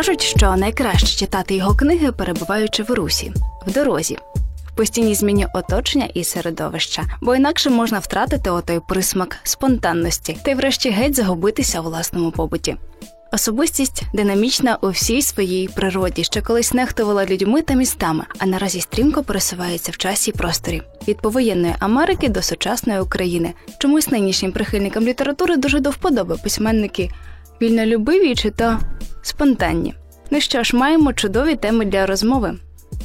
Кажуть, що найкраще читати його книги, перебуваючи в русі, в дорозі, в постійній зміні оточення і середовища, бо інакше можна втратити отой присмак спонтанності та й врешті геть загубитися у власному побуті. Особистість динамічна у всій своїй природі, що колись нехтувала людьми та містами, а наразі стрімко пересувається в часі й просторі від повоєнної Америки до сучасної України. Чомусь нинішнім прихильникам літератури дуже до вподоби письменники вільнолюбиві чи то спонтанні. Ну що ж, маємо чудові теми для розмови: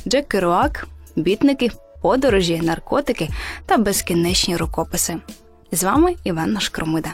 Джек Керуак, бітники, подорожі, наркотики та безкінечні рукописи. З вами Іванна Шкромида.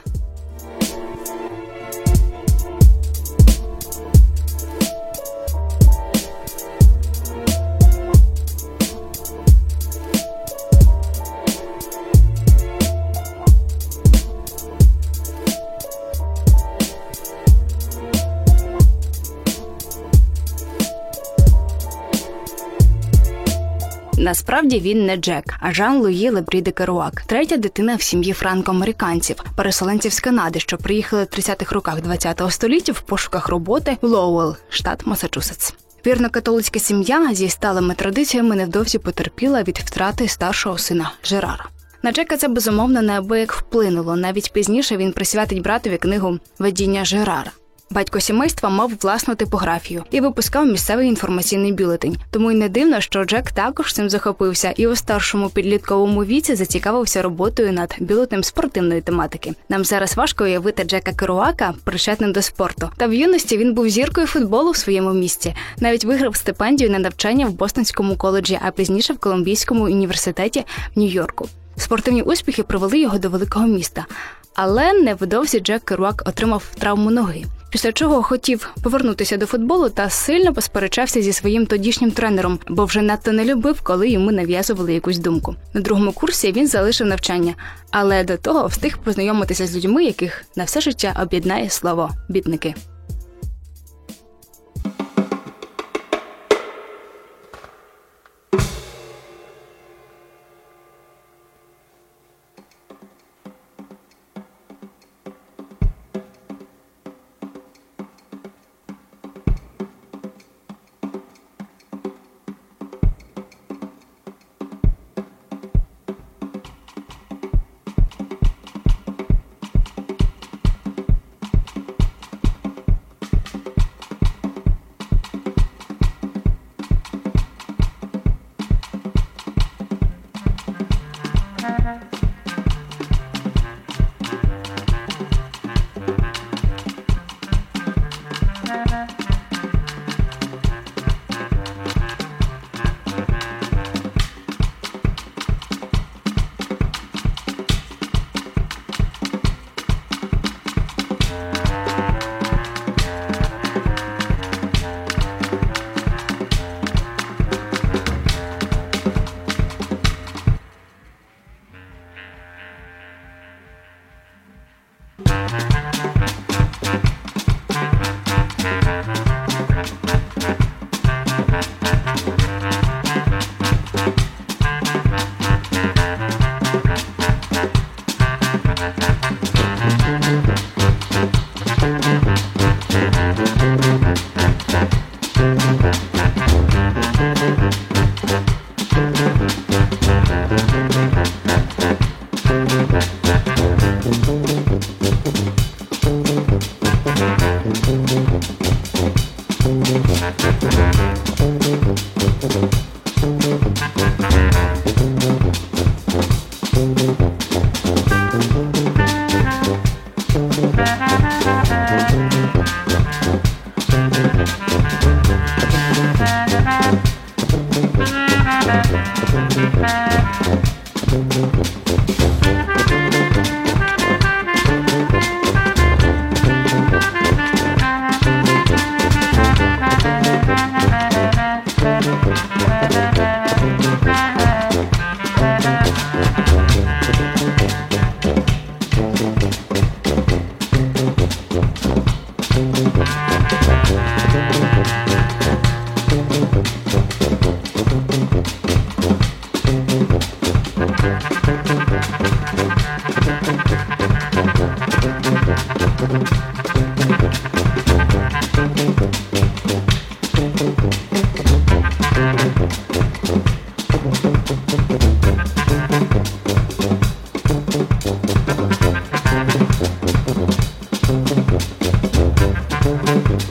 Насправді він не Джек, а Жан Луї Лебрі де Керуак, третя дитина в сім'ї франко-американців, переселенців з Канади, що приїхали в 30-х роках ХХ століття в пошуках роботи в Лоуелл, штат Масачусетс. Вірно-католицька сім'я зі сталими традиціями невдовзі потерпіла від втрати старшого сина Жерара. На Джека це безумовно неабияк вплинуло. Навіть пізніше він присвятить братові книгу Видіння Жерара. Батько сімейства мав власну типографію і випускав місцевий інформаційний бюлетень. Тому й не дивно, що Джек також цим захопився і у старшому підлітковому віці зацікавився роботою над бюлетнем спортивної тематики. Нам зараз важко уявити Джека Керуака причетним до спорту. Та в юності він був зіркою футболу в своєму місті. Навіть виграв стипендію на навчання в Бостонському коледжі, а пізніше в Колумбійському університеті в Нью-Йорку. Спортивні успіхи привели його до великого міста. Але невдовзі Джек Керуак отримав травму ноги після чого хотів повернутися до футболу та сильно посперечався зі своїм тодішнім тренером, бо вже надто не любив, коли йому нав'язували якусь думку. На другому курсі він залишив навчання, але до того встиг познайомитися з людьми, яких на все життя об'єднає слово бідники. Акустика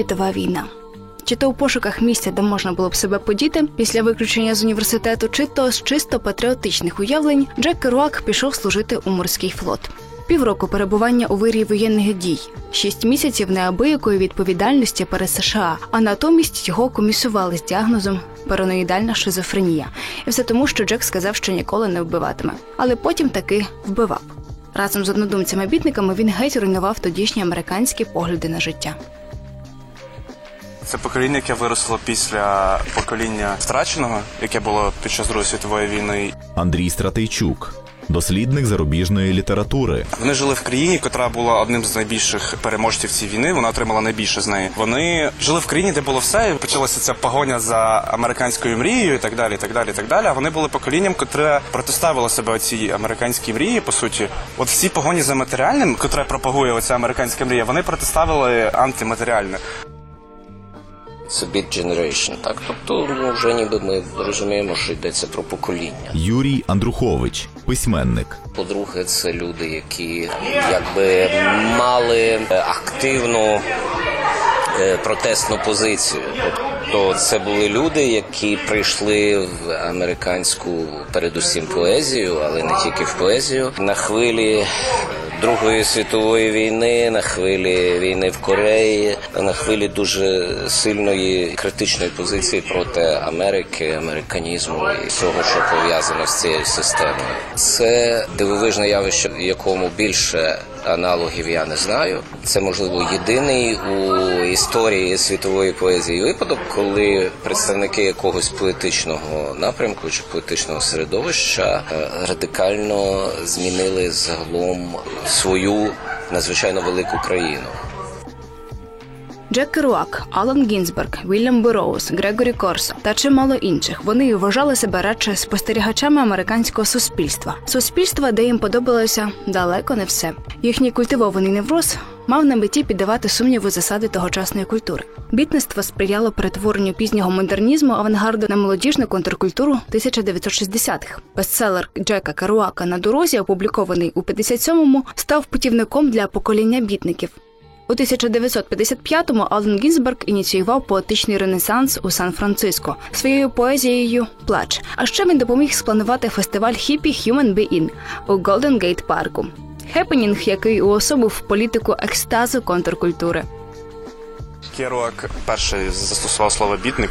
світова війна. Чи то у пошуках місця, де можна було б себе подіти після виключення з університету, чи то з чисто патріотичних уявлень, Джек Керуак пішов служити у морський флот. Півроку перебування у вирії воєнних дій, шість місяців неабиякої відповідальності перед США, а натомість його комісували з діагнозом параноїдальна шизофренія. І все тому, що Джек сказав, що ніколи не вбиватиме, але потім таки вбивав. Разом з однодумцями-бітниками він геть руйнував тодішні американські погляди на життя. Це покоління, яке виросло після покоління втраченого, яке було під час Другої світової війни. Андрій Стратейчук, дослідник зарубіжної літератури. Вони жили в країні, яка була одним з найбільших переможців цієї війни. Вона отримала найбільше з неї. Вони жили в країні, де було все. Почалася ця погоня за американською мрією, і так далі. і так далі, і так далі. А вони були поколінням, котре протиставило себе цій американській мрії. По суті, от всі погоні за матеріальним, котре пропагує оця американська мрія, вони протиставили антиматеріальне. Це Beat Generation, так. Тобто, ну вже ніби ми розуміємо, що йдеться про покоління. Юрій Андрухович, письменник. По-друге, це люди, які якби мали активну е, протестну позицію. Тобто це були люди, які прийшли в американську, передусім поезію, але не тільки в поезію, на хвилі Другої світової війни, на хвилі війни в Кореї, на хвилі дуже сильної критичної позиції проти Америки, американізму і всього, що пов'язано з цією системою. Це дивовижне явище, в якому більше аналогів я не знаю. Це можливо єдиний у історії світової поезії випадок, коли представники якогось поетичного напрямку чи поетичного середовища е, радикально змінили загалом свою надзвичайно велику країну. Джек Керуак, Алан Гінзберг, Вільям Бероуз, Грегорі Корсо та чимало інших. Вони вважали себе радше спостерігачами американського суспільства. Суспільства, де їм подобалося далеко не все. Їхній культивований невроз мав на меті піддавати сумніву засади тогочасної культури. Бітництво сприяло перетворенню пізнього модернізму авангарду на молодіжну контркультуру 1960-х. Бестселер Джека Керуака на дорозі, опублікований у 57-му, став путівником для покоління бітників. У 1955-му Ален Гінзберг ініціював поетичний ренесанс у Сан-Франциско своєю поезією Плач. А ще він допоміг спланувати фестиваль хіпі Human Be-In у Голден Гейт парку. Хепенінг, який уособив політику екстазу контркультури. Керуак перший застосував слово бітник.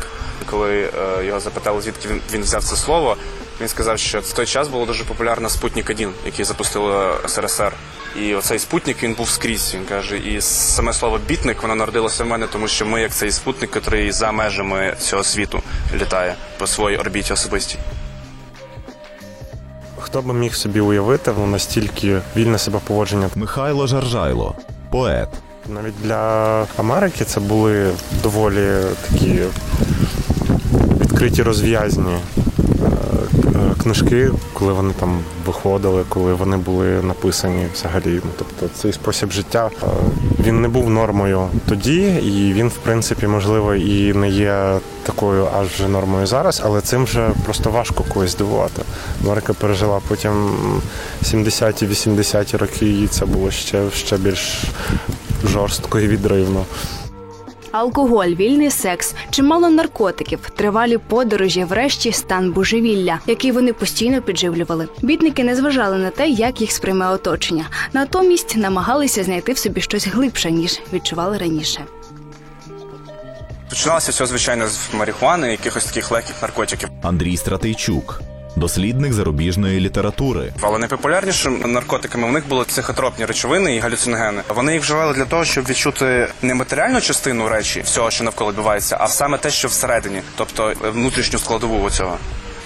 Коли е, його запитали, звідки він взяв це слово, він сказав, що в той час було дуже популярна Спутник 1 який запустило СРСР. І оцей спутник він був скрізь. Він каже, і саме слово бітник воно народилося в мене, тому що ми, як цей спутник, який за межами цього світу літає по своїй орбіті особистій. Хто би міг собі уявити ну, настільки вільне себе поводження? Михайло Жаржайло, поет. Навіть для Америки це були доволі такі відкриті розв'язні книжки, коли вони там виходили, коли вони були написані взагалі. Ну, Тобто цей спосіб життя е, він не був нормою тоді, і він, в принципі, можливо, і не є такою аж вже нормою зараз, але цим вже просто важко когось здивувати. Америка пережила потім 70-ті, 80-ті роки, і це було ще, ще більш жорстко і відривно. Алкоголь, вільний секс, чимало наркотиків, тривалі подорожі, врешті стан божевілля, який вони постійно підживлювали. Бітники не зважали на те, як їх сприйме оточення. Натомість намагалися знайти в собі щось глибше, ніж відчували раніше. Починалося все, звичайно, з марихуани, якихось таких легких наркотиків. Андрій Стратейчук, дослідник зарубіжної літератури. Але найпопулярнішими наркотиками у них були психотропні речовини і галюциногени. Вони їх вживали для того, щоб відчути не матеріальну частину речі, всього, що навколо відбувається, а саме те, що всередині, тобто внутрішню складову цього.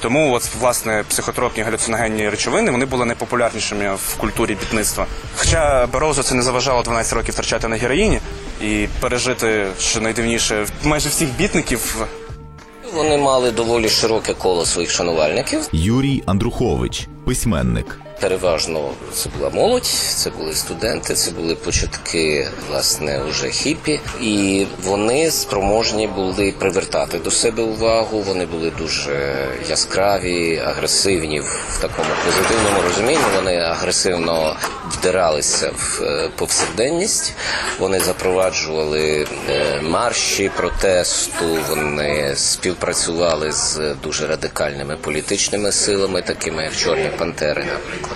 Тому от власне психотропні галюциногенні речовини вони були найпопулярнішими в культурі бітництва. Хоча Берозу це не заважало 12 років втрачати на героїні і пережити, що найдивніше, майже всіх бітників Вони мали доволі широке коло своїх шанувальників. Юрій Андрухович, письменник. Переважно це була молодь, це були студенти, це були початки власне уже хіпі, і вони спроможні були привертати до себе увагу. Вони були дуже яскраві, агресивні в такому позитивному розумінні. Вони агресивно вдиралися в е, повсякденність. Вони запроваджували е, марші протесту. Вони співпрацювали з дуже радикальними політичними силами, такими як Чорні Пантери, наприклад.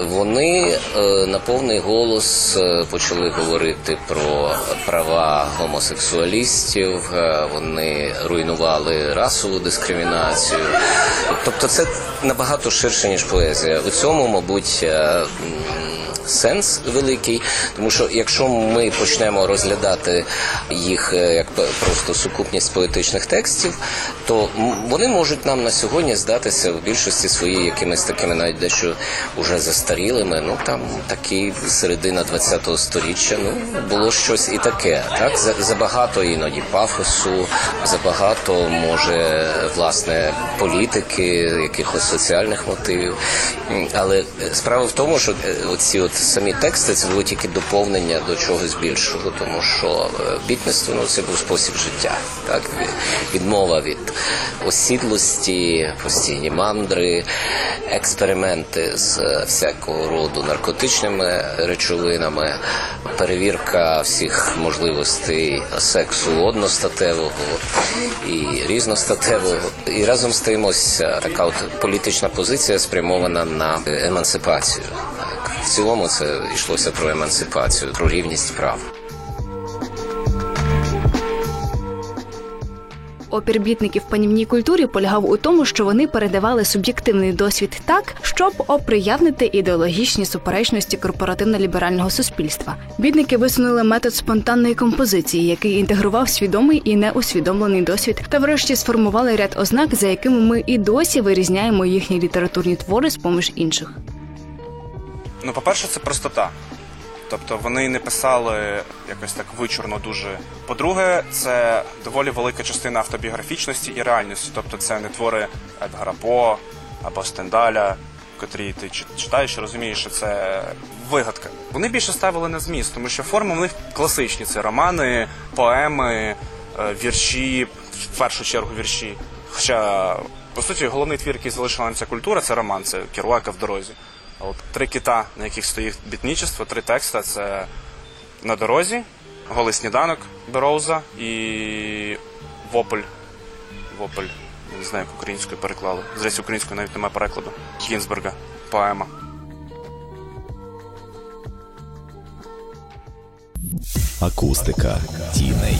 Вони е, на повний голос е, почали говорити про права гомосексуалістів. е, Вони руйнували расову дискримінацію. Тобто, це набагато ширше ніж поезія. У цьому, мабуть. Сенс великий, тому що якщо ми почнемо розглядати їх е, як просто сукупність поетичних текстів, то вони можуть нам на сьогодні здатися в більшості своїй якимись такими навіть дещо уже застарілими. Ну там такі середина 20-го сторіччя. Ну було щось і таке. Так забагато іноді пафосу, забагато може власне політики, якихось соціальних мотивів. Але е, справа в тому, що е, оці от самі тексти це було тільки доповнення до чогось більшого, тому що е, бітництво ну, це був спосіб життя, так відмова від осідлості, постійні мандри, експерименти з е, всякого роду наркотичними речовинами, перевірка всіх можливостей сексу одностатевого і різностатевого. І разом з тим ось е, така от політична позиція спрямована на емансипацію. Так. В цілому це йшлося про емансипацію, про рівність прав. Опір бітників панівній культурі полягав у тому, що вони передавали суб'єктивний досвід так, щоб оприявнити ідеологічні суперечності корпоративно-ліберального суспільства. Бітники висунули метод спонтанної композиції, який інтегрував свідомий і неусвідомлений досвід, та врешті сформували ряд ознак, за якими ми і досі вирізняємо їхні літературні твори з поміж інших. Ну, по-перше, це простота. Тобто вони не писали якось так вичурно дуже. По-друге, це доволі велика частина автобіографічності і реальності. Тобто це не твори Едгара По або Стендаля, котрі ти чи- читаєш і розумієш, що це вигадка. Вони більше ставили на зміст, тому що форми в них класичні: це романи, поеми, е, вірші, в першу чергу вірші. Хоча, по суті, головний твір, який залишила нам ця культура, це роман, це Керуака в дорозі. От три кита, на яких стоїть бітничество, три текста це на дорозі, голий сніданок Бероуза і Вопль. Вопль. Я не знаю, як українською переклали. Здається, українською навіть немає перекладу. Гінзберга. Поема. Акустика тіней.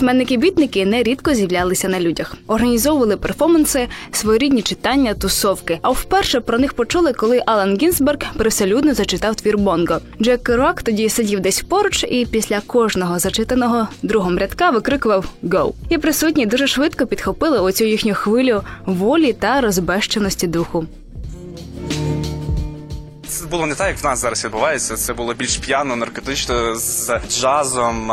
Письменники-бітники нерідко з'являлися на людях, організовували перформанси, своєрідні читання, тусовки. А вперше про них почули, коли Алан Гінзберг привселюдно зачитав твір Бонго. Джек Керуак тоді сидів десь поруч і після кожного зачитаного другом рядка викрикував «Go!». І присутні дуже швидко підхопили оцю їхню хвилю волі та розбещеності духу. це було не так, як в нас зараз відбувається. Це було більш п'яно, наркотично з джазом.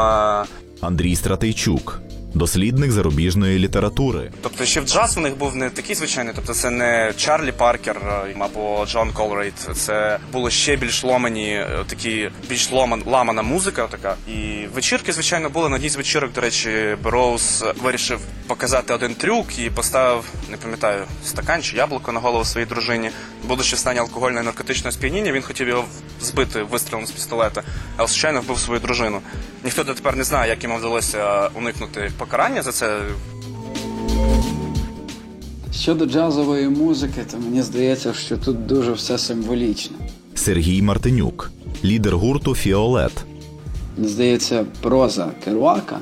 Андрій Стратейчук, дослідник зарубіжної літератури. Тобто ще в джаз у них був не такий звичайний, тобто це не Чарлі Паркер е, або Джон Колтрейн. Це було ще більш ломані, е, такі більш ломан, ламана музика. Така і вечірки, звичайно, були на одній з вечірок. До речі, Бероуз вирішив показати один трюк і поставив, не пам'ятаю, стакан чи яблуко на голову своїй дружині. Будучи в стані алкогольного і наркотичного сп'яніння, він хотів його збити вистрілом з пістолета, але звичайно вбив свою дружину. Ніхто дотепер не знає, як йому вдалося уникнути покарання за це. Щодо джазової музики, то мені здається, що тут дуже все символічно. Сергій Мартинюк, лідер гурту Фіолет. Мені здається, проза Керуака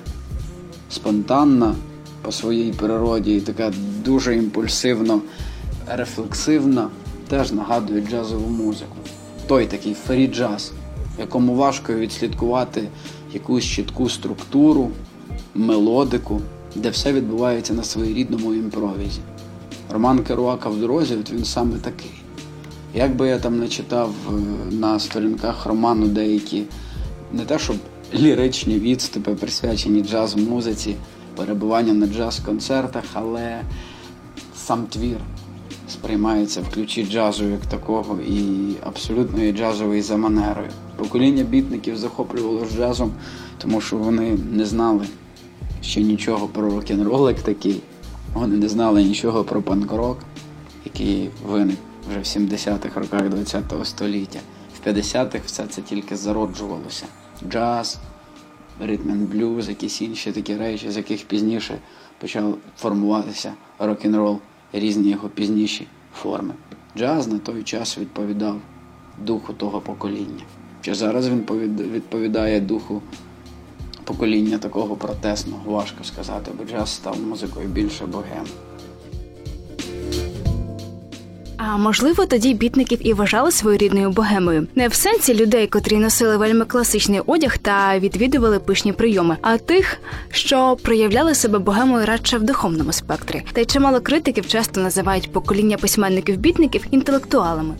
спонтанна по своїй природі і така дуже імпульсивно рефлексивна, теж нагадує джазову музику. Той такий фрі-джаз, якому важко відслідкувати якусь чітку структуру, мелодику, де все відбувається на своєрідному імпровізі. Роман Керуака в дорозі, от він саме такий. Як би я там не читав е, на сторінках роману деякі не те, щоб ліричні відступи, присвячені джаз-музиці, перебування на джаз-концертах, але сам твір сприймається в ключі джазу як такого і абсолютної джазової за манерою. Покоління бітників захоплювало джазом, тому що вони не знали ще нічого про рок-н-рол як такий. Вони не знали нічого про панк-рок, який виник вже в 70-х роках ХХ століття. В 50-х все це тільки зароджувалося. Джаз, ритм блюз, якісь інші такі речі, з яких пізніше почав формуватися рок-н-рол, різні його пізніші форми. Джаз на той час відповідав духу того покоління. Чи зараз він відповідає духу покоління такого протестного, важко сказати, бо джаз став музикою більше богем. А можливо, тоді бітників і вважали своєрідною богемою. Не в сенсі людей, котрі носили вельми класичний одяг та відвідували пишні прийоми, а тих, що проявляли себе богемою радше в духовному спектрі. Та й чимало критиків часто називають покоління письменників-бітників інтелектуалами.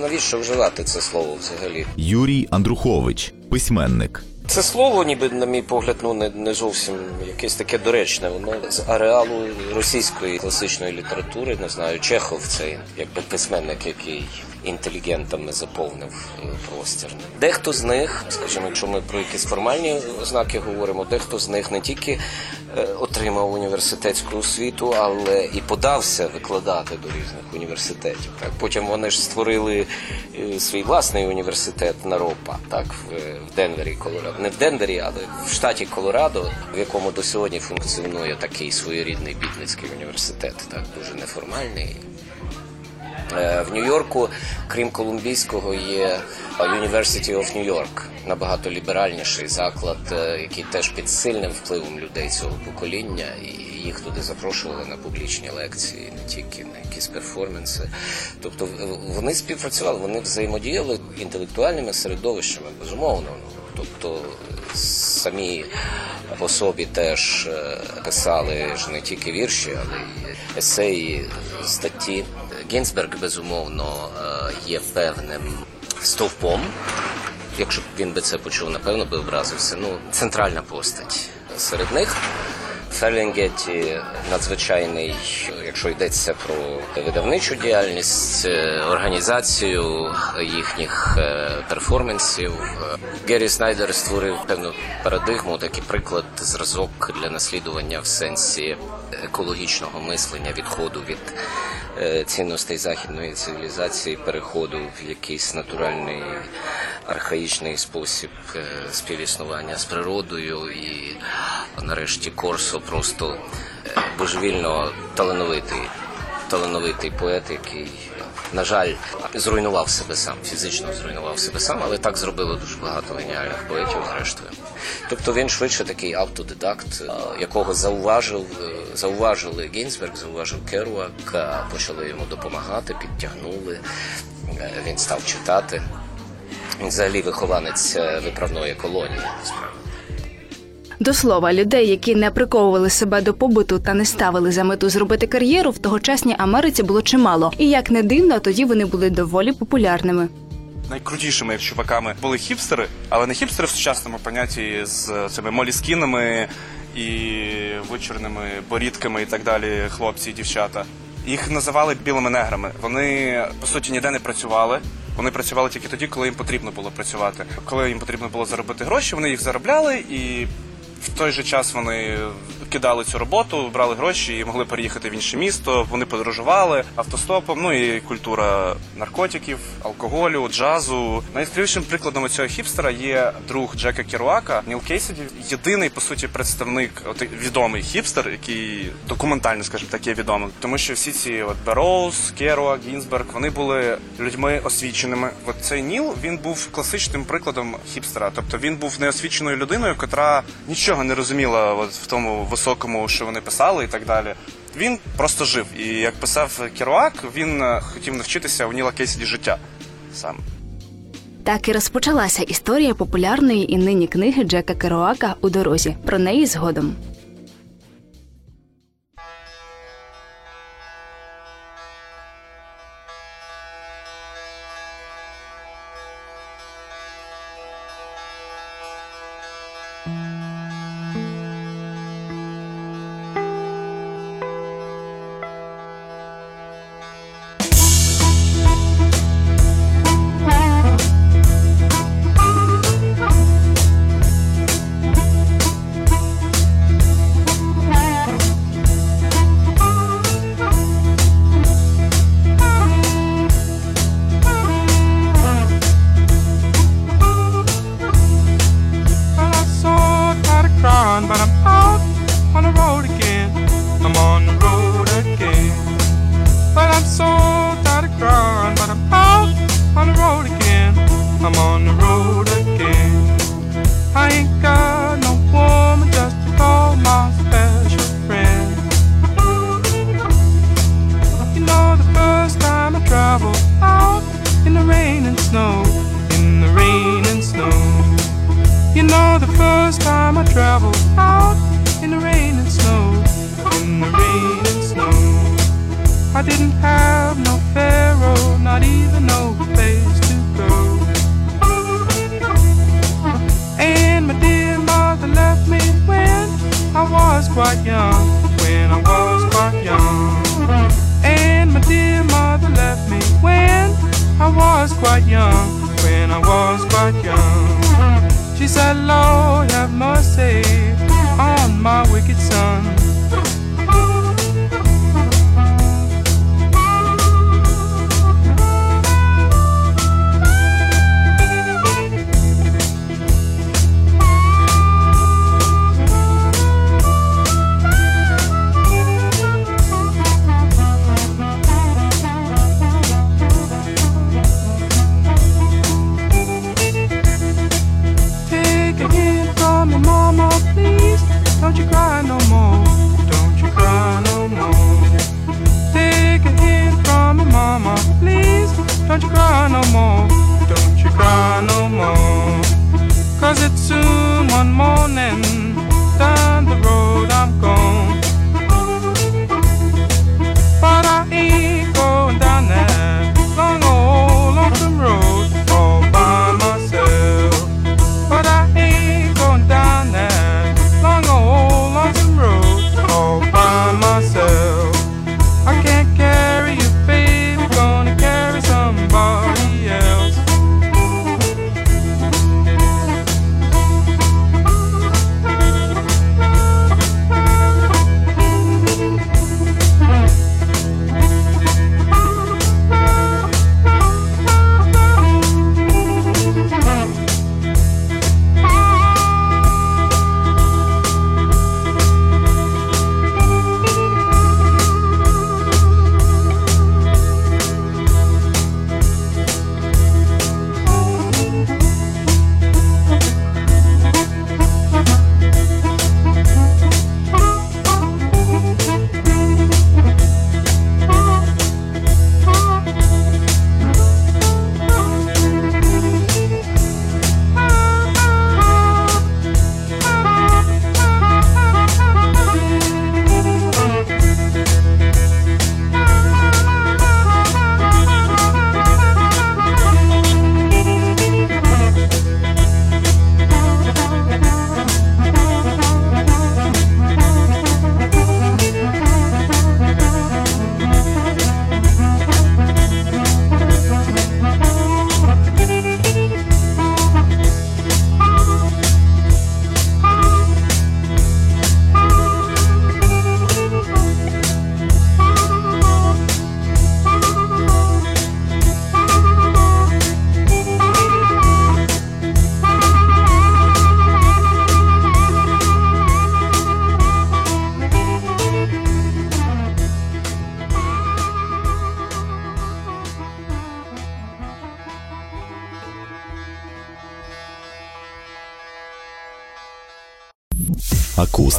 Навіщо вживати це слово взагалі? Юрій Андрухович, письменник. Це слово, ніби, на мій погляд, ну не, не зовсім якесь таке доречне. Воно з ареалу російської класичної літератури, не знаю, Чехов це якби письменник, який інтелігентами заповнив е, простір. Дехто з них, скажімо, якщо ми про якісь формальні ознаки говоримо, дехто з них не тільки отримав університетську освіту, але і подався викладати до різних університетів. Так потім вони ж створили е, свій власний університет Наропа, так в, Денвері, Колорадо. Не в Денвері, але в штаті Колорадо, в якому до сьогодні функціонує такий своєрідний бітницький університет, так дуже неформальний. Е, В Нью-Йорку, крім колумбійського, є University of New York, набагато ліберальніший заклад, е, який теж під сильним впливом людей цього покоління, і їх туди запрошували на публічні лекції, не тільки на якісь перформанси. Тобто вони співпрацювали, вони взаємодіяли інтелектуальними середовищами, безумовно. Ну, Тобто самі по собі теж е, писали ж не тільки вірші, але й есеї, статті. Гінзберг, безумовно, е, є певним стовпом. Якщо б він би це почув, напевно би образився. Ну, центральна постать серед них. Ферлінгетті надзвичайний, якщо йдеться про видавничу діяльність, е, організацію їхніх е, перформансів. Геррі Снайдер створив певну парадигму, такий приклад, зразок для наслідування в сенсі екологічного мислення, відходу від е, цінностей західної цивілізації, переходу в якийсь натуральний архаїчний спосіб співіснування з природою і нарешті Корсо просто е, божевільно талановитий, талановитий поет, який, на жаль, зруйнував себе сам, фізично зруйнував себе сам, але так зробило дуже багато геніальних поетів, зрештою. Тобто він швидше такий автодидакт, е, якого зауважив, е, зауважили Гінзберг, зауважив Керуак, почали йому допомагати, підтягнули. Він став читати. Він взагалі вихованець виправної колонії, насправді. До слова, людей, які не приковували себе до побуту та не ставили за мету зробити кар'єру, в тогочасній Америці було чимало. І як не дивно, тоді вони були доволі популярними. Найкрутішими чуваками були хіпстери, але не хіпстери в сучасному понятті з цими моліскінами і вичорними борідками і так далі, хлопці і дівчата. Їх називали білими неграми. Вони по суті ніде не працювали. Вони працювали тільки тоді, коли їм потрібно було працювати. Коли їм потрібно було заробити гроші, вони їх заробляли і. В той же час вони кидали цю роботу, брали гроші і могли переїхати в інше місто. Вони подорожували автостопом. Ну і культура наркотиків, алкоголю, джазу. Найяскравішим прикладом цього хіпстера є друг Джека Керуака Ніл Кейсіді. Єдиний по суті представник, відомий хіпстер, який документально, скажімо так, є відомим. Тому що всі ці от Бероуз, Керуак, Гінзберг, вони були людьми освіченими. От цей Ніл він був класичним прикладом хіпстера. Тобто він був неосвіченою людиною, котра нічого не розуміла от в тому високому, що вони писали, і так далі. Він просто жив. І як писав Керуак, він е, хотів навчитися у Ніла Кейсіді життя сам. Так і розпочалася історія популярної і нині книги Джека Керуака у дорозі. Про неї згодом.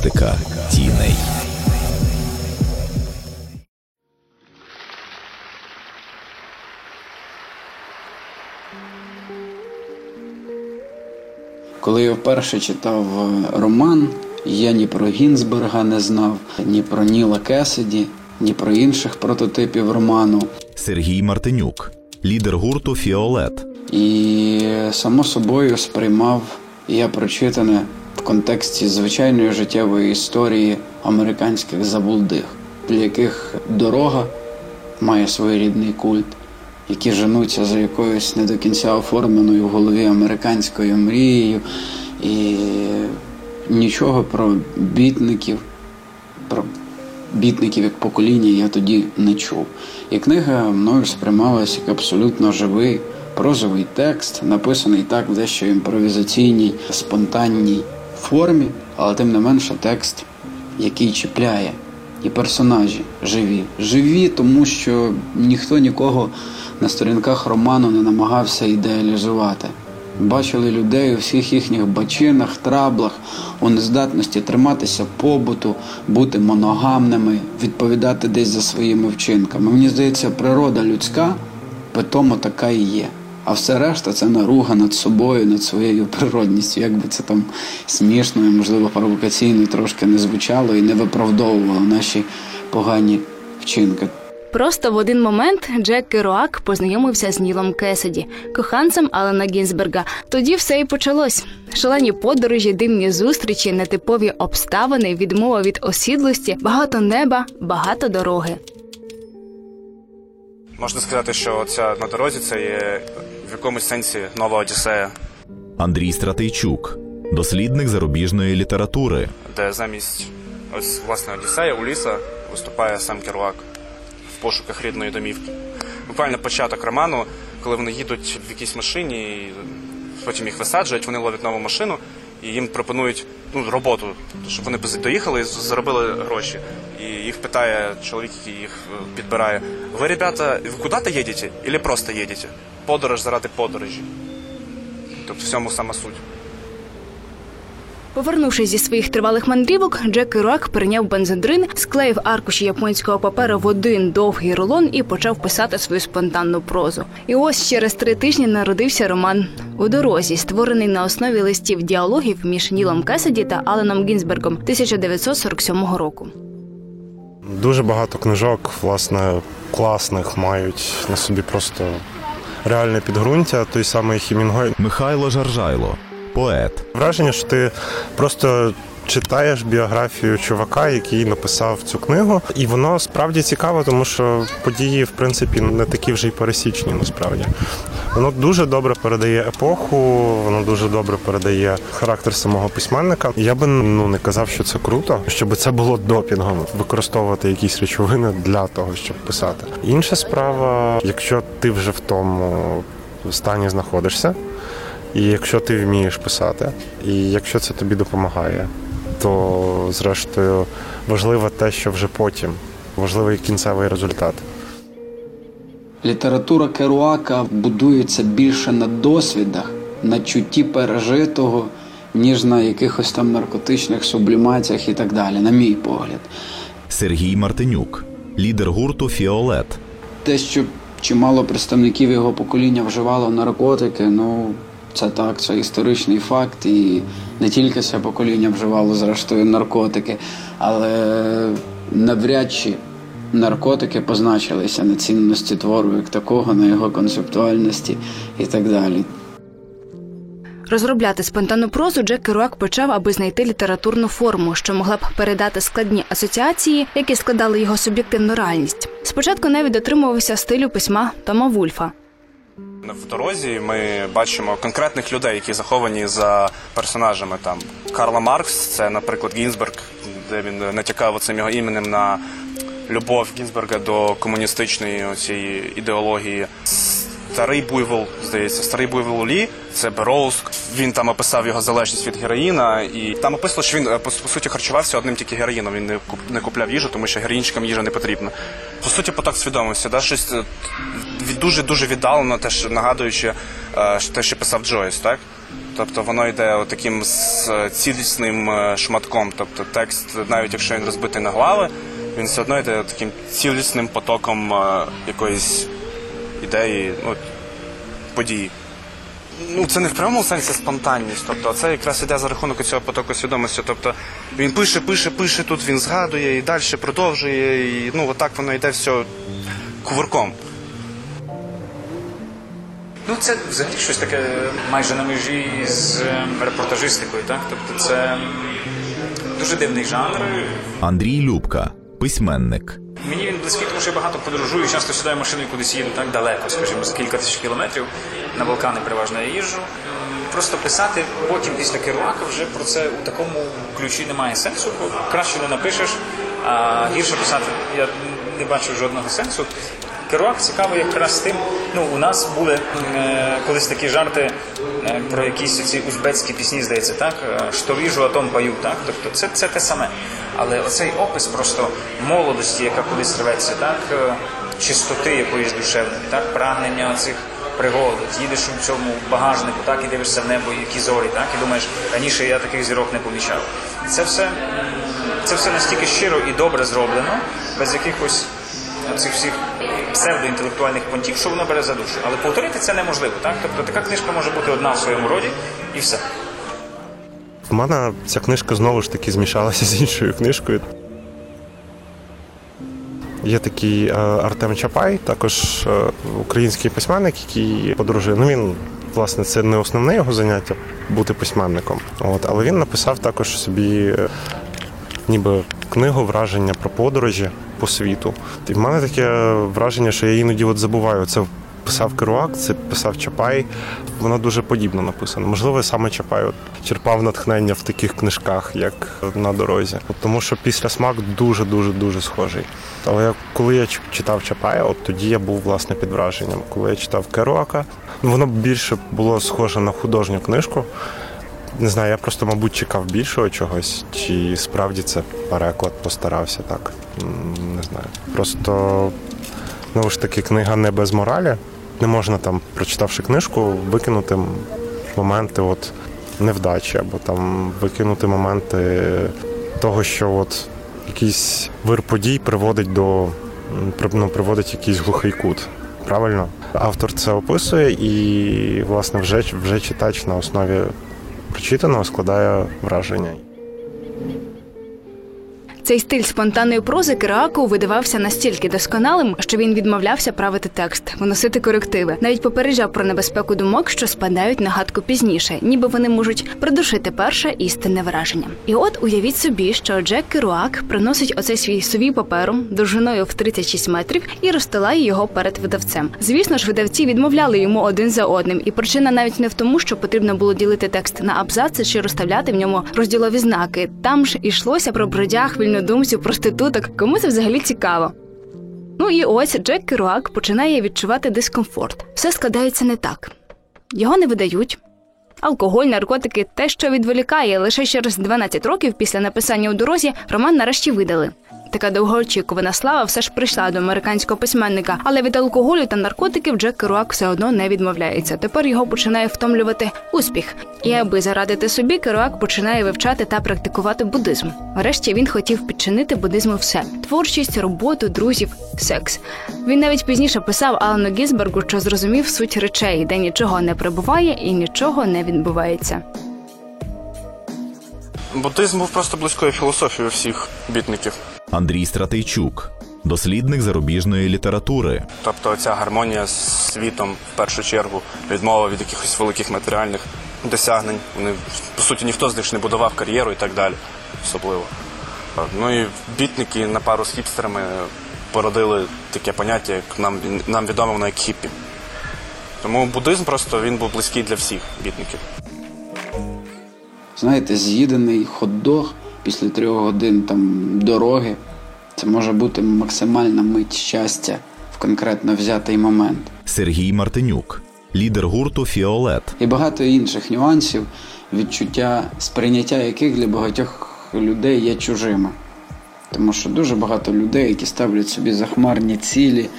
Акустика тіней. Коли я вперше читав е, роман, я ні про Гінзберга не знав, ні про Ніла Кесіді, ні про інших прототипів роману. Сергій Мартинюк, лідер гурту Фіолет. І само собою сприймав я прочитане контексті звичайної життєвої історії американських забулдих, для яких дорога має своєрідний культ, які женуться за якоюсь не до кінця оформленою в голові американською мрією, і нічого про бітників, про бітників як покоління я тоді не чув. І книга мною сприймалася як абсолютно живий прозовий текст, написаний так дещо імпровізаційній, спонтанній формі, але тим не менше текст, який чіпляє. І персонажі живі. Живі, тому що ніхто нікого на сторінках роману не намагався ідеалізувати. Бачили людей у всіх їхніх бачинах, траблах, у нездатності триматися побуту, бути моногамними, відповідати десь за своїми вчинками. Мені здається, природа людська питомо така і є. А все решта це наруга над собою, над своєю природністю. Як би це там смішно і, можливо, провокаційно трошки не звучало і не виправдовувало наші погані вчинки. Просто в один момент Джек Керуак познайомився з Нілом Кесіді, коханцем Алана Гінзберга. Тоді все і почалось. Шалені подорожі, дивні зустрічі, нетипові обставини, відмова від осідлості, багато неба, багато дороги. Можна сказати, що ця на дорозі це є в якомусь сенсі нова Одіссея, Андрій Стратейчук, дослідник зарубіжної літератури. де замість ось власне Одіссея Уліса виступає сам Керуак в пошуках рідної домівки. Буквально початок роману, коли вони їдуть в якійсь машині, потім їх висаджують, вони ловлять нову машину і їм пропонують ну, роботу, щоб вони доїхали і заробили гроші. І їх питає чоловік, який їх е, підбирає: ви, ребята, куди-то їдете? Или просто їдете? Подорож заради подорожі. Тобто в цьому сама суть. Повернувшись зі своїх тривалих мандрівок, Джек Керуак прийняв бензодрин, склеїв аркуші японського паперу в один довгий рулон і почав писати свою спонтанну прозу. І ось через три тижні народився роман у дорозі, створений на основі листів діалогів між Нілом Кесіді та Аленом Гінзбергом 1947 року. Дуже багато книжок, власне, класних мають на собі просто реальне підґрунтя. Той самий Хімінгой. Михайло Жаржайло, поет. Враження, що ти просто читаєш біографію чувака, який написав цю книгу, і воно справді цікаво, тому що події, в принципі, не такі вже й пересічні, насправді. Воно дуже добре передає епоху, воно дуже добре передає характер самого письменника. Я би ну не казав, що це круто, щоб це було допінгом, використовувати якісь речовини для того, щоб писати. Інша справа, якщо ти вже в тому стані знаходишся. І якщо ти вмієш писати, і якщо це тобі допомагає, то зрештою важливо те, що вже потім, важливий кінцевий результат. Література Керуака будується більше на досвідах, на чутті пережитого, ніж на якихось там наркотичних сублімаціях і так далі, на мій погляд. Сергій Мартинюк, лідер гурту Фіолет. Те, що чимало представників його покоління вживало наркотики, ну це так, це історичний факт, і не тільки це покоління вживало зрештою наркотики, але навряд чи наркотики позначилися на цінності твору як такого, на його концептуальності і так далі. Розробляти спонтанну прозу Джек Керуак почав, аби знайти літературну форму, що могла б передати складні асоціації, які складали його суб'єктивну реальність. Спочатку навіть дотримувався стилю письма Тома Вульфа. В дорозі ми бачимо конкретних людей, які заховані за персонажами. Там Карла Маркс, це, наприклад, Гінзберг, де він натякав цим його іменем на любов Гінзберга до комуністичної цієї ідеології. Старий буйвол, здається, старий буйвол Лі, це Бероуз. Він там описав його залежність від героїна, і там описано, що він е, по, суті харчувався одним тільки героїном. Він не куп- не купляв їжу, тому що героїнчикам їжа не потрібна. По суті, поток свідомості, да, щось е, дуже дуже віддалено, теж нагадуючи е, те, що писав Джойс, так? Тобто воно йде таким цілісним шматком. Тобто текст, навіть якщо він розбитий на глави, він все одно йде таким цілісним потоком якоїсь ідеї, ну, події. Ну, це не в прямому сенсі спонтанність. Тобто, це якраз іде за рахунок цього потоку свідомості. Тобто він пише, пише, пише, тут він згадує і далі продовжує. І ну, отак воно йде все кувырком. Ну, це взагалі щось таке майже на межі з ем, репортажистикою, так? Тобто це дуже дивний жанр. Андрій Любка, письменник. Мені він близький, тому що я багато подорожую, часто сідаю машиною кудись їду так далеко, скажімо, за кілька тисяч кілометрів. На Балкани переважно я їжджу. Просто писати потім після Керуака вже про це у такому ключі немає сенсу, бо краще не напишеш, а гірше писати я не бачу жодного сенсу. Керуак цікавий якраз тим. Ну, у нас були е, колись такі жарти е, про якісь ці узбецькі пісні, здається, так? Е, Що віжу, а том пою, так? Тобто це, це те саме. Але оцей опис просто молодості, яка колись рветься, так? Е, чистоти якоїсь душевної, так? Прагнення цих пригод. Їдеш у цьому багажнику, так, і дивишся в небо, які зорі, так, і думаєш, раніше я таких зірок не помічав. Це все, це все настільки щиро і добре зроблено, без якихось цих всіх псевдоінтелектуальних понтів, що воно бере за душу. Але повторити це неможливо. Так? Тобто така книжка може бути одна в своєму роді і все. В мене ця книжка знову ж таки змішалася з іншою книжкою. Є такий е, Артем Чапай, також е, український письменник, який подорожує. Ну він, власне, це не основне його заняття бути письменником. От, але він написав також собі е, ніби книгу враження про подорожі по світу. І в мене таке враження, що я іноді от забуваю. Це писав Керуак, це писав Чапай. Воно дуже подібно написано. Можливо, саме Чапай от черпав натхнення в таких книжках, як на дорозі. От тому що після смак дуже дуже дуже схожий. Але я- коли я читав Чапая, от тоді я був власне під враженням. Коли я читав Керуака, ну воно більше було схоже на художню книжку. Не знаю, я просто, мабуть, чекав більшого чогось, чи справді це переклад постарався так. Не знаю. Просто знову ж таки, книга не без моралі. Не можна там, прочитавши книжку, викинути моменти от невдачі, або там викинути моменти того, що от якийсь вир подій приводить до ну, приводить якийсь глухий кут. Правильно? Автор це описує, і, власне, вже, вже читач на основі прочитаного складає враження. Цей стиль спонтанної прози Керааку видавався настільки досконалим, що він відмовлявся правити текст, виносити корективи. Навіть попереджав про небезпеку думок, що спадають на гадку пізніше, ніби вони можуть придушити перше істинне враження. І от уявіть собі, що Джек Керуак приносить оцей свій совій паперу довжиною в 36 метрів і розстилає його перед видавцем. Звісно ж, видавці відмовляли йому один за одним, і причина навіть не в тому, що потрібно було ділити текст на абзаци чи розставляти в ньому розділові знаки. Там ж ішлося про бродяг, вільнодумців, проституток. Кому це взагалі цікаво? Ну і ось Джек Керуак починає відчувати дискомфорт. Все складається не так. Його не видають. Алкоголь, наркотики те, що відволікає, лише через 12 років після написання у дорозі роман нарешті видали. Така довгоочікувана слава все ж прийшла до американського письменника, але від алкоголю та наркотиків Джек Керуак все одно не відмовляється. Тепер його починає втомлювати успіх. І аби зарадити собі, Керуак починає вивчати та практикувати буддизм. Врешті він хотів підчинити буддизму все: творчість, роботу, друзів, секс. Він навіть пізніше писав Алану Гізбергу, що зрозумів суть речей, де нічого не прибуває і нічого не відбувається. Буддизм був просто близькою філософією всіх бітників. Андрій Стратейчук, дослідник зарубіжної літератури. Тобто ця гармонія з світом в першу чергу, відмова від якихось великих матеріальних досягнень. Вони по суті ніхто з них не будував кар'єру і так далі. Особливо. Ну і бітники на пару з хіпстерами породили таке поняття, як нам, нам відомо воно як хіппі. Тому буддизм просто він був близький для всіх бітників. Знаєте, з'їдений хот-дог після трьох годин там дороги. Це може бути максимальна мить щастя в конкретно взятий момент. Сергій Мартинюк, лідер гурту Фіолет. І багато інших нюансів, відчуття, сприйняття яких для багатьох людей є чужими. Тому що дуже багато людей, які ставлять собі захмарні цілі,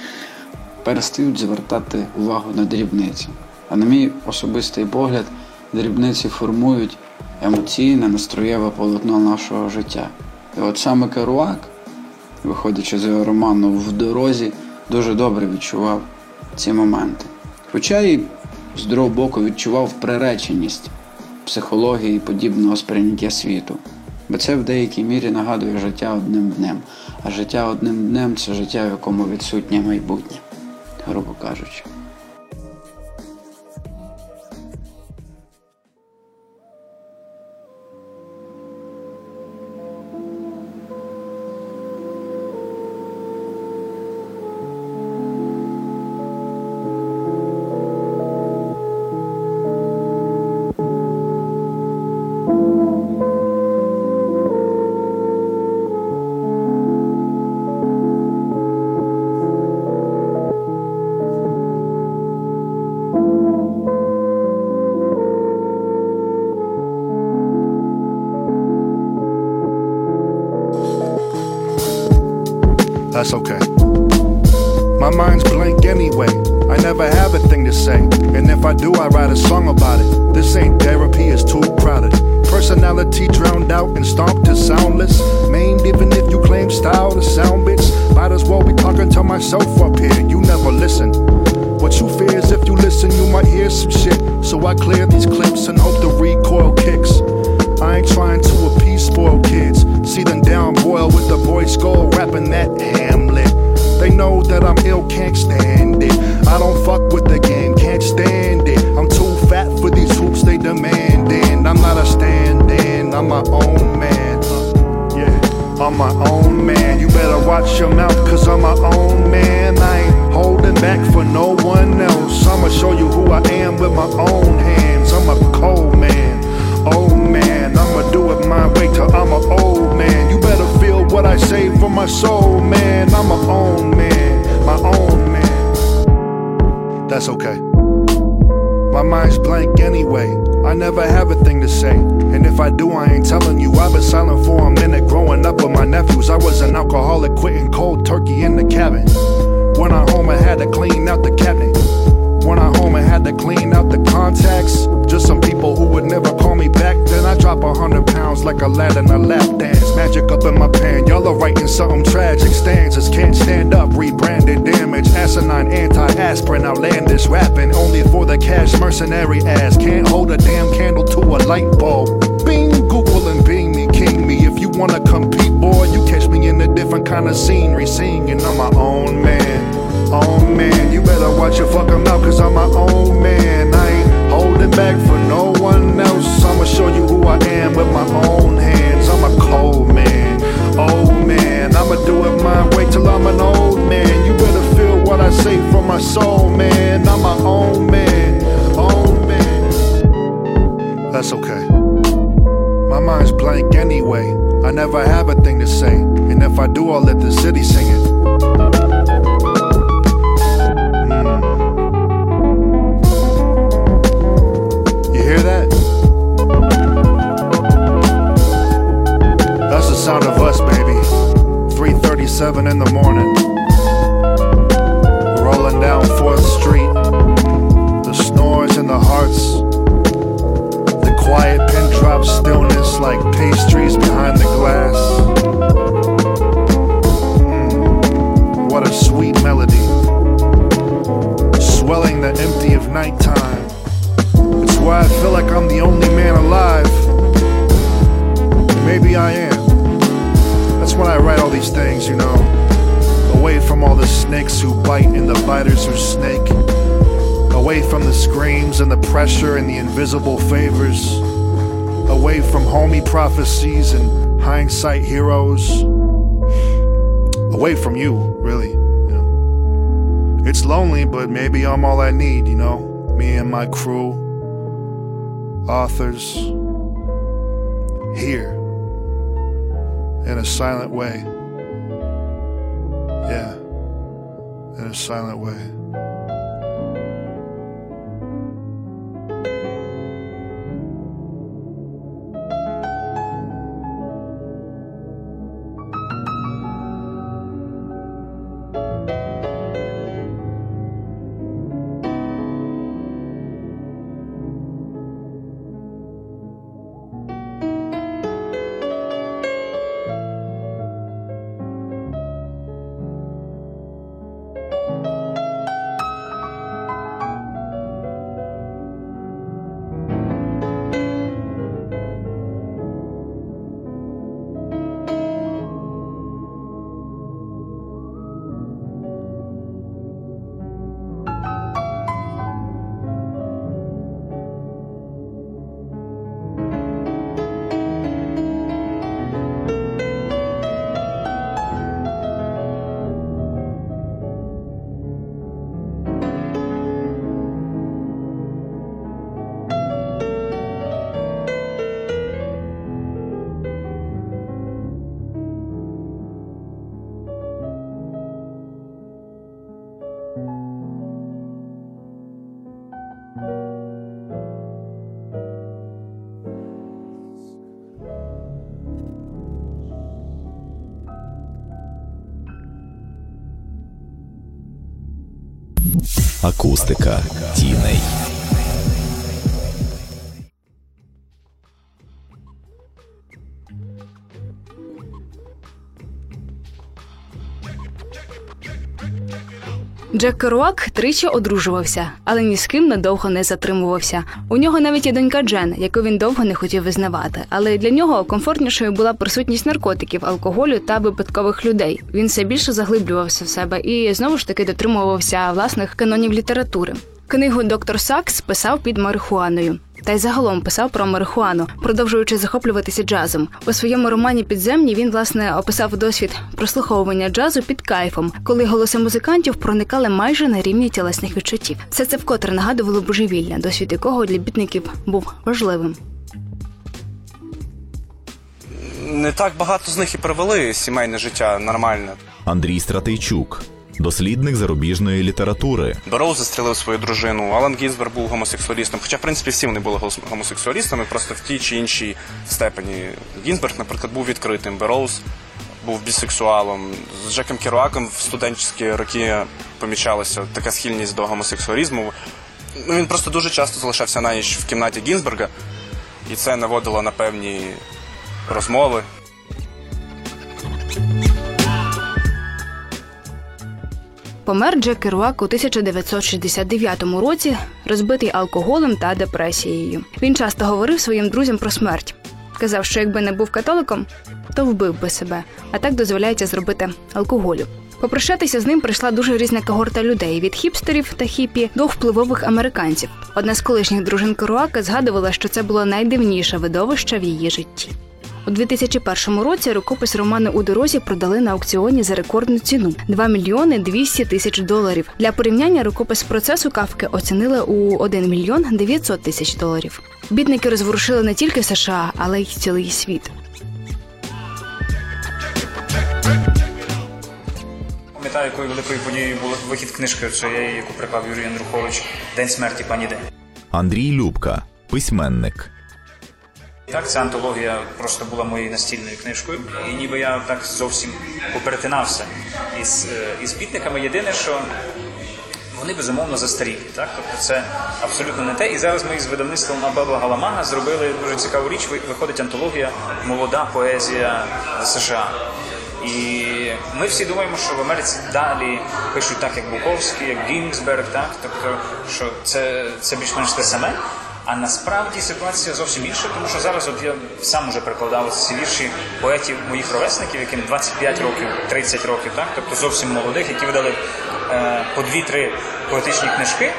перестають звертати увагу на дрібниці. А на мій особистий погляд, дрібниці формують емоційне, настроєве полотно нашого життя. І от саме Керуак, виходячи з його роману в дорозі, дуже добре відчував ці моменти. Хоча і з другого боку відчував приреченість психології подібного сприйняття світу. Бо це в деякій мірі нагадує життя одним днем. А життя одним днем це життя, в якому відсутнє майбутнє, грубо кажучи. That's okay. My mind's blank anyway. I never have a thing to say. And if I do, I write a song about it. This ain't therapy, it's too crowded. Personality drowned out and stomped to soundless. Maimed even if you claim style to sound bits. Might as well be talking to myself up here. You never listen. What you fear is if you listen, you might hear some shit. So I clear these clips and hope the recoil kicks. I ain't trying to appease spoiled kids. See them down boil with the boy skull rapping that Hamlet. They know that I'm ill, can't stand it. I don't fuck with the game, can't stand it. I'm too fat for these hoops they demanding. I'm not a stand in, I'm my own man. Uh, yeah, I'm my own man. You better watch your mouth, cause I'm my own man. I ain't holding back for no one else. I'ma show you who I am with my own hands. I'm a cold man. old man, I'ma do it my way till I'm an old man. What I say for my soul, man. I'm my own man, my own man. That's okay. My mind's blank anyway. I never have a thing to say. And if I do, I ain't telling you. I've been silent for a minute growing up with my nephews. I was an alcoholic, quitting cold turkey in the cabin. When I home, I had to clean out the cabinet. When I home, I had to clean out the contacts. Just some people who would never call me back. Then I drop a hundred pounds like a lad in a lap dance. Magic up in my pan. Y'all are writing something tragic. Stanzas can't stand up. Rebranded damage. Asinine anti-aspirin. Outlandish rapping. Only for the cash mercenary ass. Can't hold a damn candle to a light bulb. Bing, Google and Bing me, king me. If you wanna compete, boy, you catch me in a different kind of scenery. Singing on my own man. Own man, you better watch your fucking mouth, cause I'm my own man. I ain't holding back for no one else. I'ma show I need, you know. Me and my crew, authors, here, in a silent way. Yeah, in a silent way. Акустика тіней. Джек Керуак тричі одружувався, але ні з ким надовго не затримувався. У нього навіть є донька Джен, яку він довго не хотів визнавати. Але для нього комфортнішою була присутність наркотиків, алкоголю та випадкових людей. Він все більше заглиблювався в себе і знову ж таки дотримувався власних канонів літератури. Книгу Доктор Сакс писав під марихуаною. Та й загалом писав про марихуану, продовжуючи захоплюватися джазом. У своєму романі Підземні він власне описав досвід прослуховування джазу під кайфом, коли голоси музикантів проникали майже на рівні тілесних відчуттів. Все це вкотре нагадувало божевілля, досвід якого для бітників був важливим. Не так багато з них і провели сімейне життя нормальне. Андрій Стратейчук, дослідник зарубіжної літератури. Бероу застрелив свою дружину. Алан Гінзберг був гомосексуалістом. Хоча, в принципі, всі вони були гомосексуалістами, просто в тій чи іншій степені. Гінзберг, наприклад, був відкритим. Бероуз був бісексуалом. З Джеком Керуаком в студентські роки помічалася така схильність до гомосексуалізму. Ну, він просто дуже часто залишався на ніч в кімнаті Гінзберга, і це наводило на певні розмови. Помер Джек Керуак у 1969 році, розбитий алкоголем та депресією. Він часто говорив своїм друзям про смерть. Казав, що якби не був католиком, то вбив би себе, а так дозволяється зробити алкоголю. Попрощатися з ним прийшла дуже різна когорта людей від хіпстерів та хіпі до впливових американців. Одна з колишніх дружин Керуака згадувала, що це було найдивніше видовище в її житті. У 2001 році рукопис роману у дорозі продали на аукціоні за рекордну ціну 2 мільйони 200 тисяч доларів. Для порівняння рукопис процесу Кавки оцінили у 1 мільйон 900 тисяч доларів. Бідники розворушили не тільки США, але й цілий світ. Пам'ятаю, якою великою подією був вихід книжки цієї, яку приклав Юрій Андрухович День смерті пані День. Андрій Любка, письменник. Так, ця антологія просто була моєю настільною книжкою, і ніби я так зовсім поперетинався із, е, із бітниками. Єдине, що вони безумовно застарілі. Так? Тобто це абсолютно не те. І зараз ми із видавництвом Абаба Галамага зробили дуже цікаву річ. Виходить антологія Молода поезія США. І ми всі думаємо, що в Америці далі пишуть так, як Буковський, як Гінзберг, так? тобто, що це, це більш-менш те саме. А насправді ситуація зовсім інша, тому що зараз от я сам уже перекладав ці вірші поетів моїх ровесників, яким 25 років, 30 років, так? тобто зовсім молодих, які видали е, по 2-3 поетичні книжки.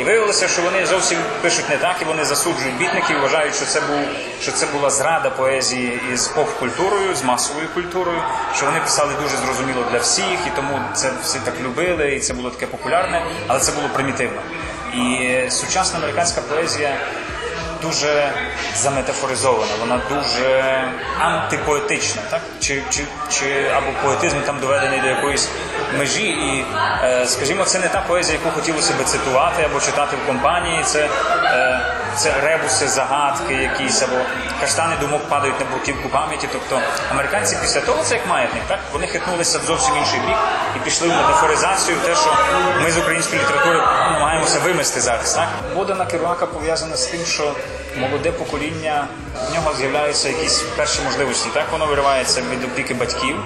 І виявилося, що вони зовсім пишуть не так, і вони засуджують бітників, вважають, що це був що це була зрада поезії із поп-культурою, з масовою культурою, що вони писали дуже зрозуміло для всіх, і тому це всі так любили, і це було таке популярне, але це було примітивно. І сучасна американська поезія дуже заметафоризована, вона дуже антипоетична, так? Чи, чи, чи або поетизм там доведений до якоїсь межі. І, е, скажімо, це не та поезія, яку хотілося би цитувати або читати в компанії. Це, е, це ребуси, загадки якісь, або каштани думок падають на бурківку пам'яті. Тобто американці після того, це як маятник, так? Вони хитнулися в зовсім інший бік і пішли в метафоризацію, те, що ми з української літератури намагаємося вимести зараз. Так? Богдана Керуака пов'язана з тим, що молоде покоління в нього з'являються якісь перші можливості. Так воно виривається від опіки батьків.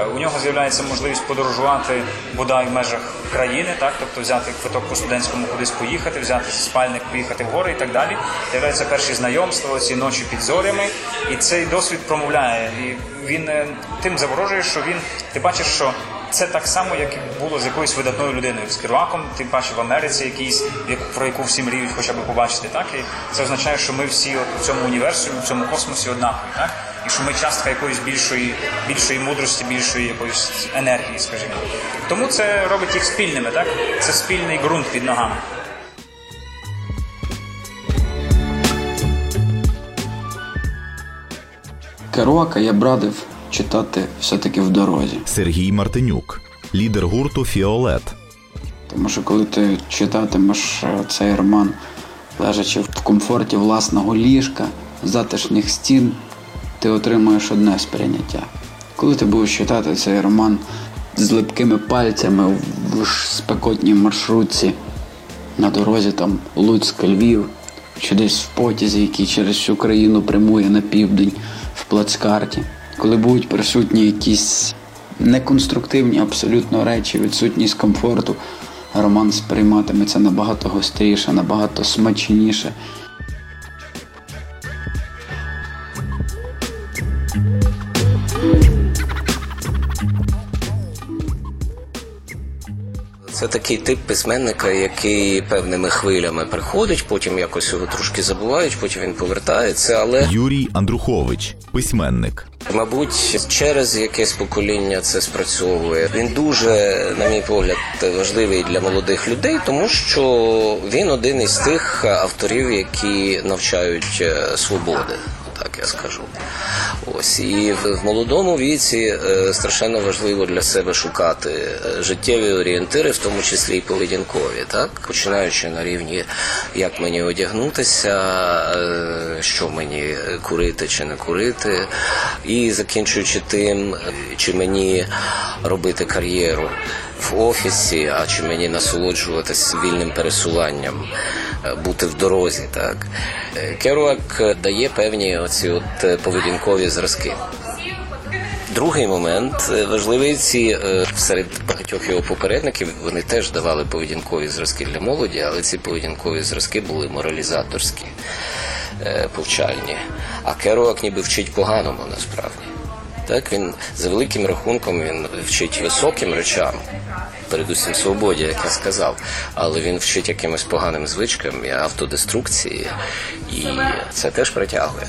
Е, У нього з'являється можливість подорожувати бодай в межах країни, так тобто взяти квиток по студентському кудись поїхати, взяти спальник, поїхати в гори і так далі. З'являються перші знайомства, ці ночі під зорями, і цей досвід промовляє. І він е, тим заворожує, що він ти бачиш, що це так само, як і було з якоюсь видатною людиною з Керуаком, тим паче в Америці, якийсь як- про яку всі мріють хоча б побачити. Так і це означає, що ми всі от у цьому універсумі, в цьому космосі однакові, так і що ми частка якоїсь більшої, більшої мудрості, більшої якоїсь енергії, скажімо. Тому це робить їх спільними, так це спільний ґрунт під ногами. Керуака я б радив читати все-таки в дорозі. Сергій Мартинюк, лідер гурту Фіолет. Тому що коли ти читатимеш е, цей роман, лежачи в комфорті власного ліжка, затишних стін, ти отримуєш одне сприйняття. Коли ти будеш читати цей роман з липкими пальцями в спекотній маршрутці на дорозі там Луцьк-Львів, чи десь в потязі, який через всю країну прямує на південь в плацкарті, коли будуть присутні якісь неконструктивні абсолютно речі, відсутність комфорту, роман сприйматиметься набагато гостріше, набагато смачніше. Це такий тип письменника, який певними хвилями приходить, потім якось його трошки забувають, потім він повертається, але Юрій Андрухович, письменник. Мабуть, через якесь покоління це спрацьовує. Він дуже, на мій погляд, важливий для молодих людей, тому що він один із тих авторів, які навчають е, свободи. Так я скажу. Ось. І в, молодому віці е, страшенно важливо для себе шукати е, життєві орієнтири, в тому числі і поведінкові, так? Починаючи на рівні, як мені одягнутися, е, що мені курити чи не курити, і закінчуючи тим, чи мені робити кар'єру в офісі, а чи мені насолоджуватися вільним пересуванням, е, бути в дорозі. Так Е, Керуак е, дає певні оці от поведінкові зразки. Другий момент важливий ці серед багатьох його попередників вони теж давали поведінкові зразки для молоді, але ці поведінкові зразки були моралізаторські, повчальні. А Керуак ніби вчить поганому насправді. Так він за великим рахунком він вчить високим речам, передусім свободі, як я сказав, але він вчить якимось поганим звичкам автодеструкції, і це теж притягує.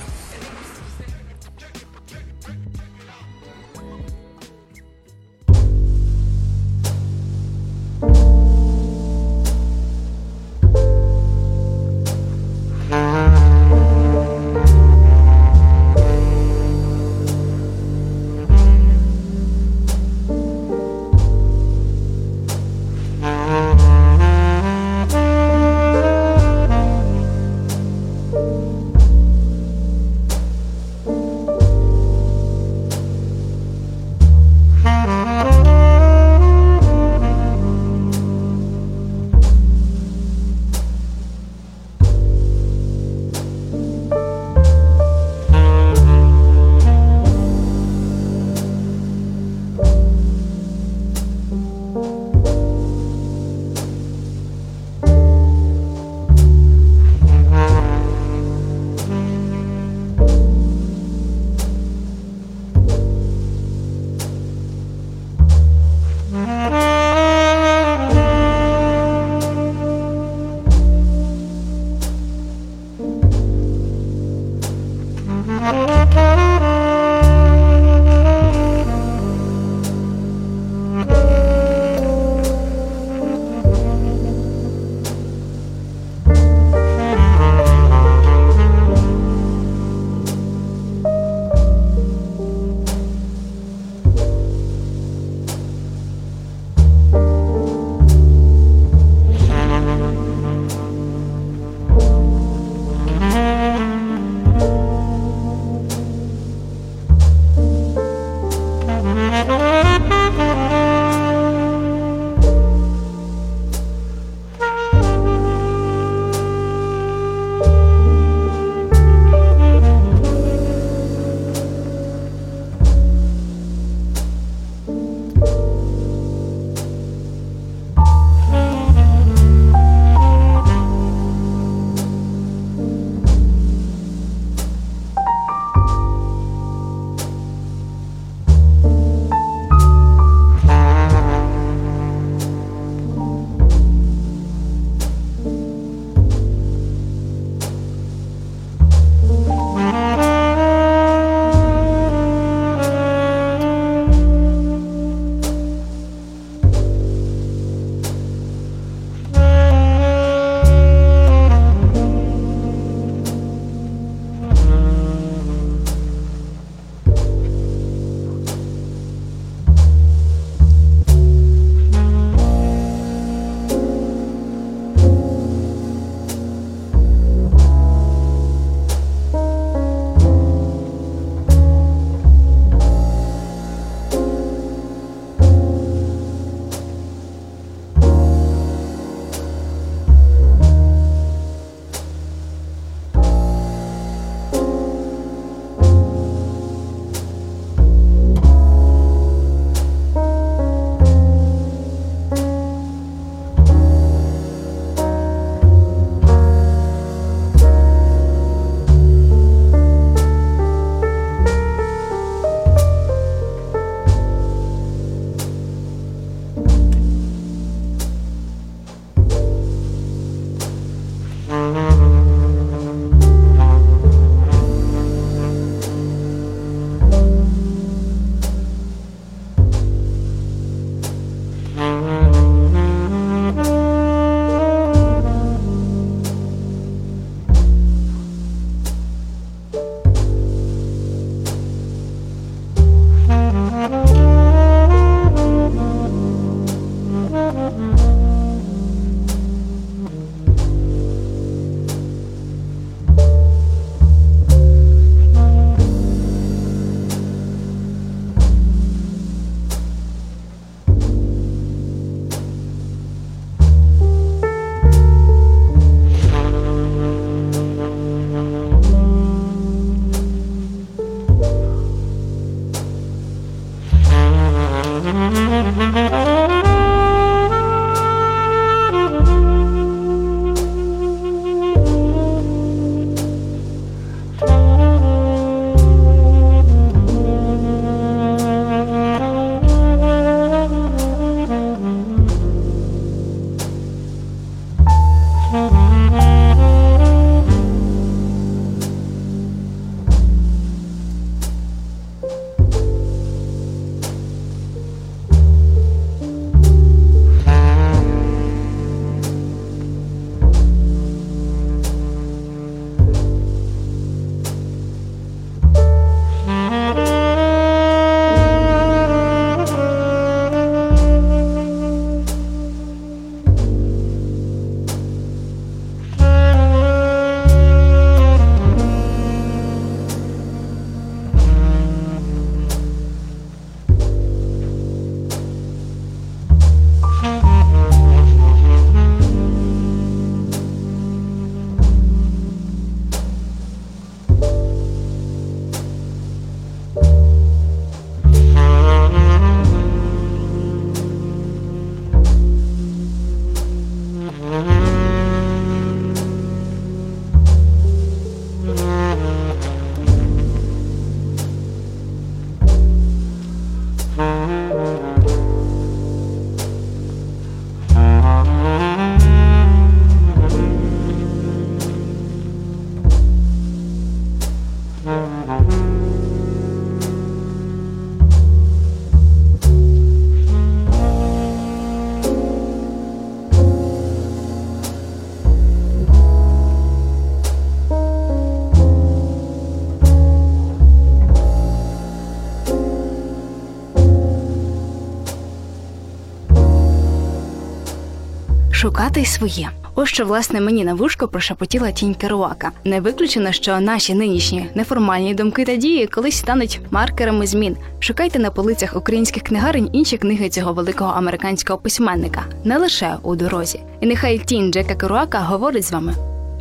Шукати й своє. Ось що власне мені на вушко прошепотіла тінь Керуака. Не виключено, що наші нинішні неформальні думки та дії колись стануть маркерами змін. Шукайте на полицях українських книгарень інші книги цього великого американського письменника, не лише у дорозі. І нехай тінь Джека Керуака говорить з вами.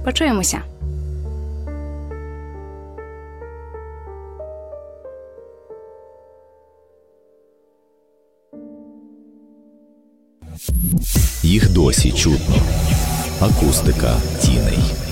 Почуємося. Досі чутно. Акустика тіней.